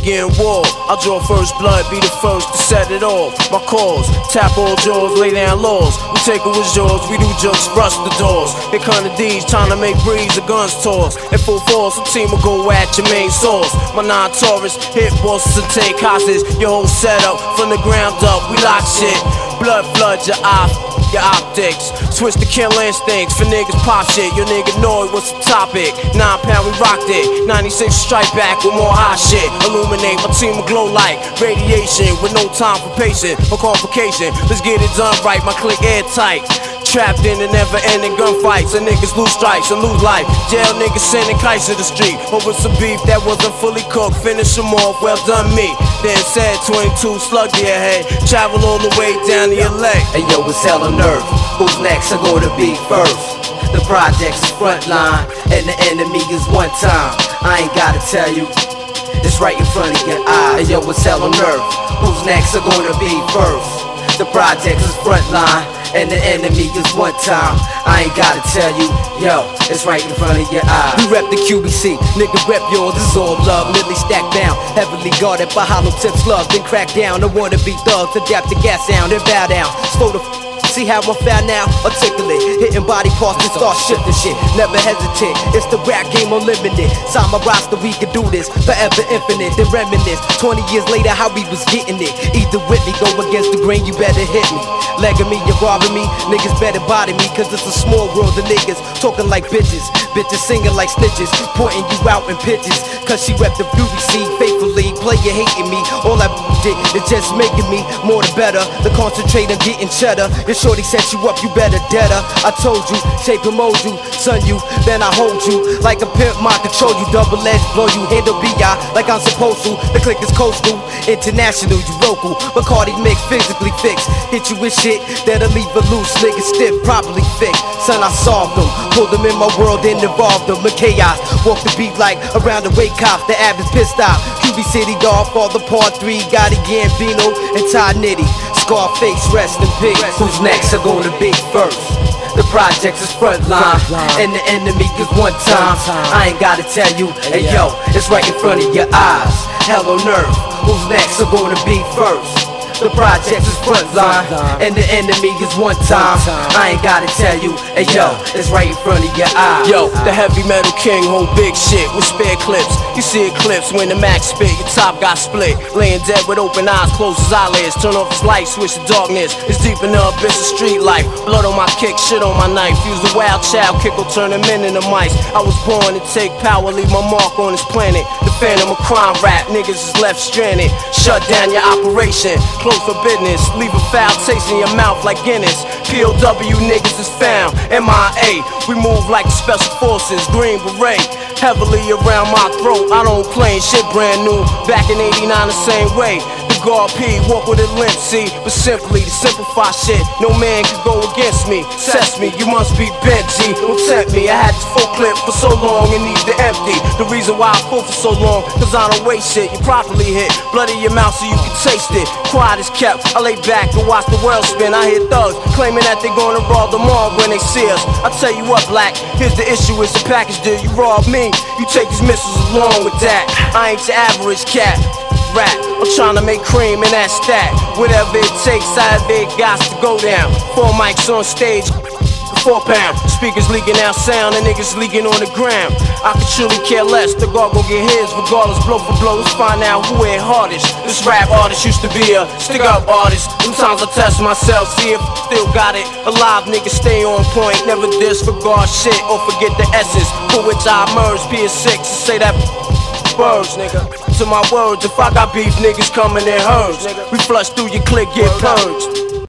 begin war. I draw first blood, be the first to set it off. My cause, tap all jaws, lay down laws. We take it was yours, we do jokes, rush the doors. They kind of D's trying to make breeze, the guns toss. In full force, some team will go at your main source. My non Taurus hit bosses and take hostage. Your whole setup from the ground up, we lock shit. Blood flood your eye your optics. Switch the kill instincts for niggas pop shit. Your nigga know it, what's the topic? Nine pound, we rocked it. 96 strike back with more hot shit. Illuminate my team will glow like radiation with no time for patience or complication. Let's get it done right, my click airtight. Trapped in a never ending gunfights, and niggas lose strikes and lose life. Jail niggas sending kites to the street over some beef that wasn't fully cooked. Finish them off, well done me. Then said 22 slug your head. Travel all the way down to leg. Hey yo, it's hell on earth. Who's next? I go to be first. The project's front line, and the enemy is one time. I ain't gotta tell you. It's right in front of your eyes. Yo, it's hell on earth. Who's next? I gonna be first. The project's front line, and the enemy is one time. I ain't gotta tell you, yo, it's right in front of your eyes. We rep the QBC, nigga rep yours, is all love. Millie stacked down, heavily guarded by hollow tips, love, then crack down. I wanna be thugs, adapt to gas sound, and bow down. Slow the See how I'm found now? Articulate, hitting body parts and start shifting shit. Never hesitate, it's the rap game unlimited. Sign my roster, we can do this forever infinite. Then reminisce 20 years later how we was getting it. Either with me, go against the grain, you better hit me. Legging me, you're robbing me, niggas better body me, cause it's a small world of niggas talking like bitches. Bitches singing like snitches, pointing you out in pitches. Cause she rep the beauty scene faithfully. Player hating me, all I did is just making me more the better. The concentrate on getting cheddar. Your shorty set you up, you better dead her. I told you, shape and mold you, son you, then I hold you. Like a pimp, mind control you, double edge, blow you, handle BI like I'm supposed to. The click is coastal, international, you local. Bacardi mix, physically fixed. Hit you with shit that'll leave a loose nigga stiff, properly fixed. Son, I solved them, pulled them in my world and involved them in chaos. Walk the beat like around the wake cops, the average pissed off. QB City Golf, all the part three, got Gotti Gambino and Todd Nitty. Scarface, rest in peace. Who's next are gonna be first? The projects is front line, and the enemy is one time. I ain't gotta tell you, hey yo, it's right in front of your eyes. Hell on earth, who's next are gonna be first? The projects is front line, and the enemy is one time. I ain't gotta tell you, and yo, it's right in front of your eyes. Yo, the heavy metal king hold big shit with spare clips. You see clips when the max spit, your top got split. Laying dead with open eyes, close his eyelids. Turn off his light, switch to darkness. It's deep in the abyss of street life. Blood on my kick, shit on my knife. Use the wild child, kick will turn them in into mice. I was born to take power, leave my mark on this planet. The phantom of crime rap, niggas is left stranded. Shut down your operation, close for business. Leave a foul taste in your mouth like Guinness. POW niggas is found. MIA, we move like special forces. Green beret, heavily around my throat. I don't claim shit brand new. Back in 89, the same way. The guard P, walk with a limp, see. But simply, to simplify shit, no man can go against me. Test me, you must be bent, G. Don't tempt me. I had this full clip for so long, it needs to empty. The reason why I full for so long, cause I don't waste shit. You properly hit, blood in your mouth so you can taste it. Quiet is kept, I lay back and watch the world spin. I hear thugs claiming that they're gonna rob them all when they see us. I tell you what, black, here's the issue, it's the package deal. You rob me, you take these missiles along with that. I ain't your average cat. Rap. I'm trying to make cream in that stack. Whatever it takes, I have it got to go down. Four mics on stage, four pound. Speakers leaking out sound and niggas leaking on the ground. I could truly care less. The guard gon' get his regardless. Blow for blow, let's find out who hit hardest. This rap artist used to be a stick up artist. Sometimes I test myself, see if I still got it. Alive niggas stay on point, never disregard shit or forget the essence. For which I emerge, PS6 to say that birds, nigga. To my words, if I got beef, niggas coming in herds. We flush through your click, get purged.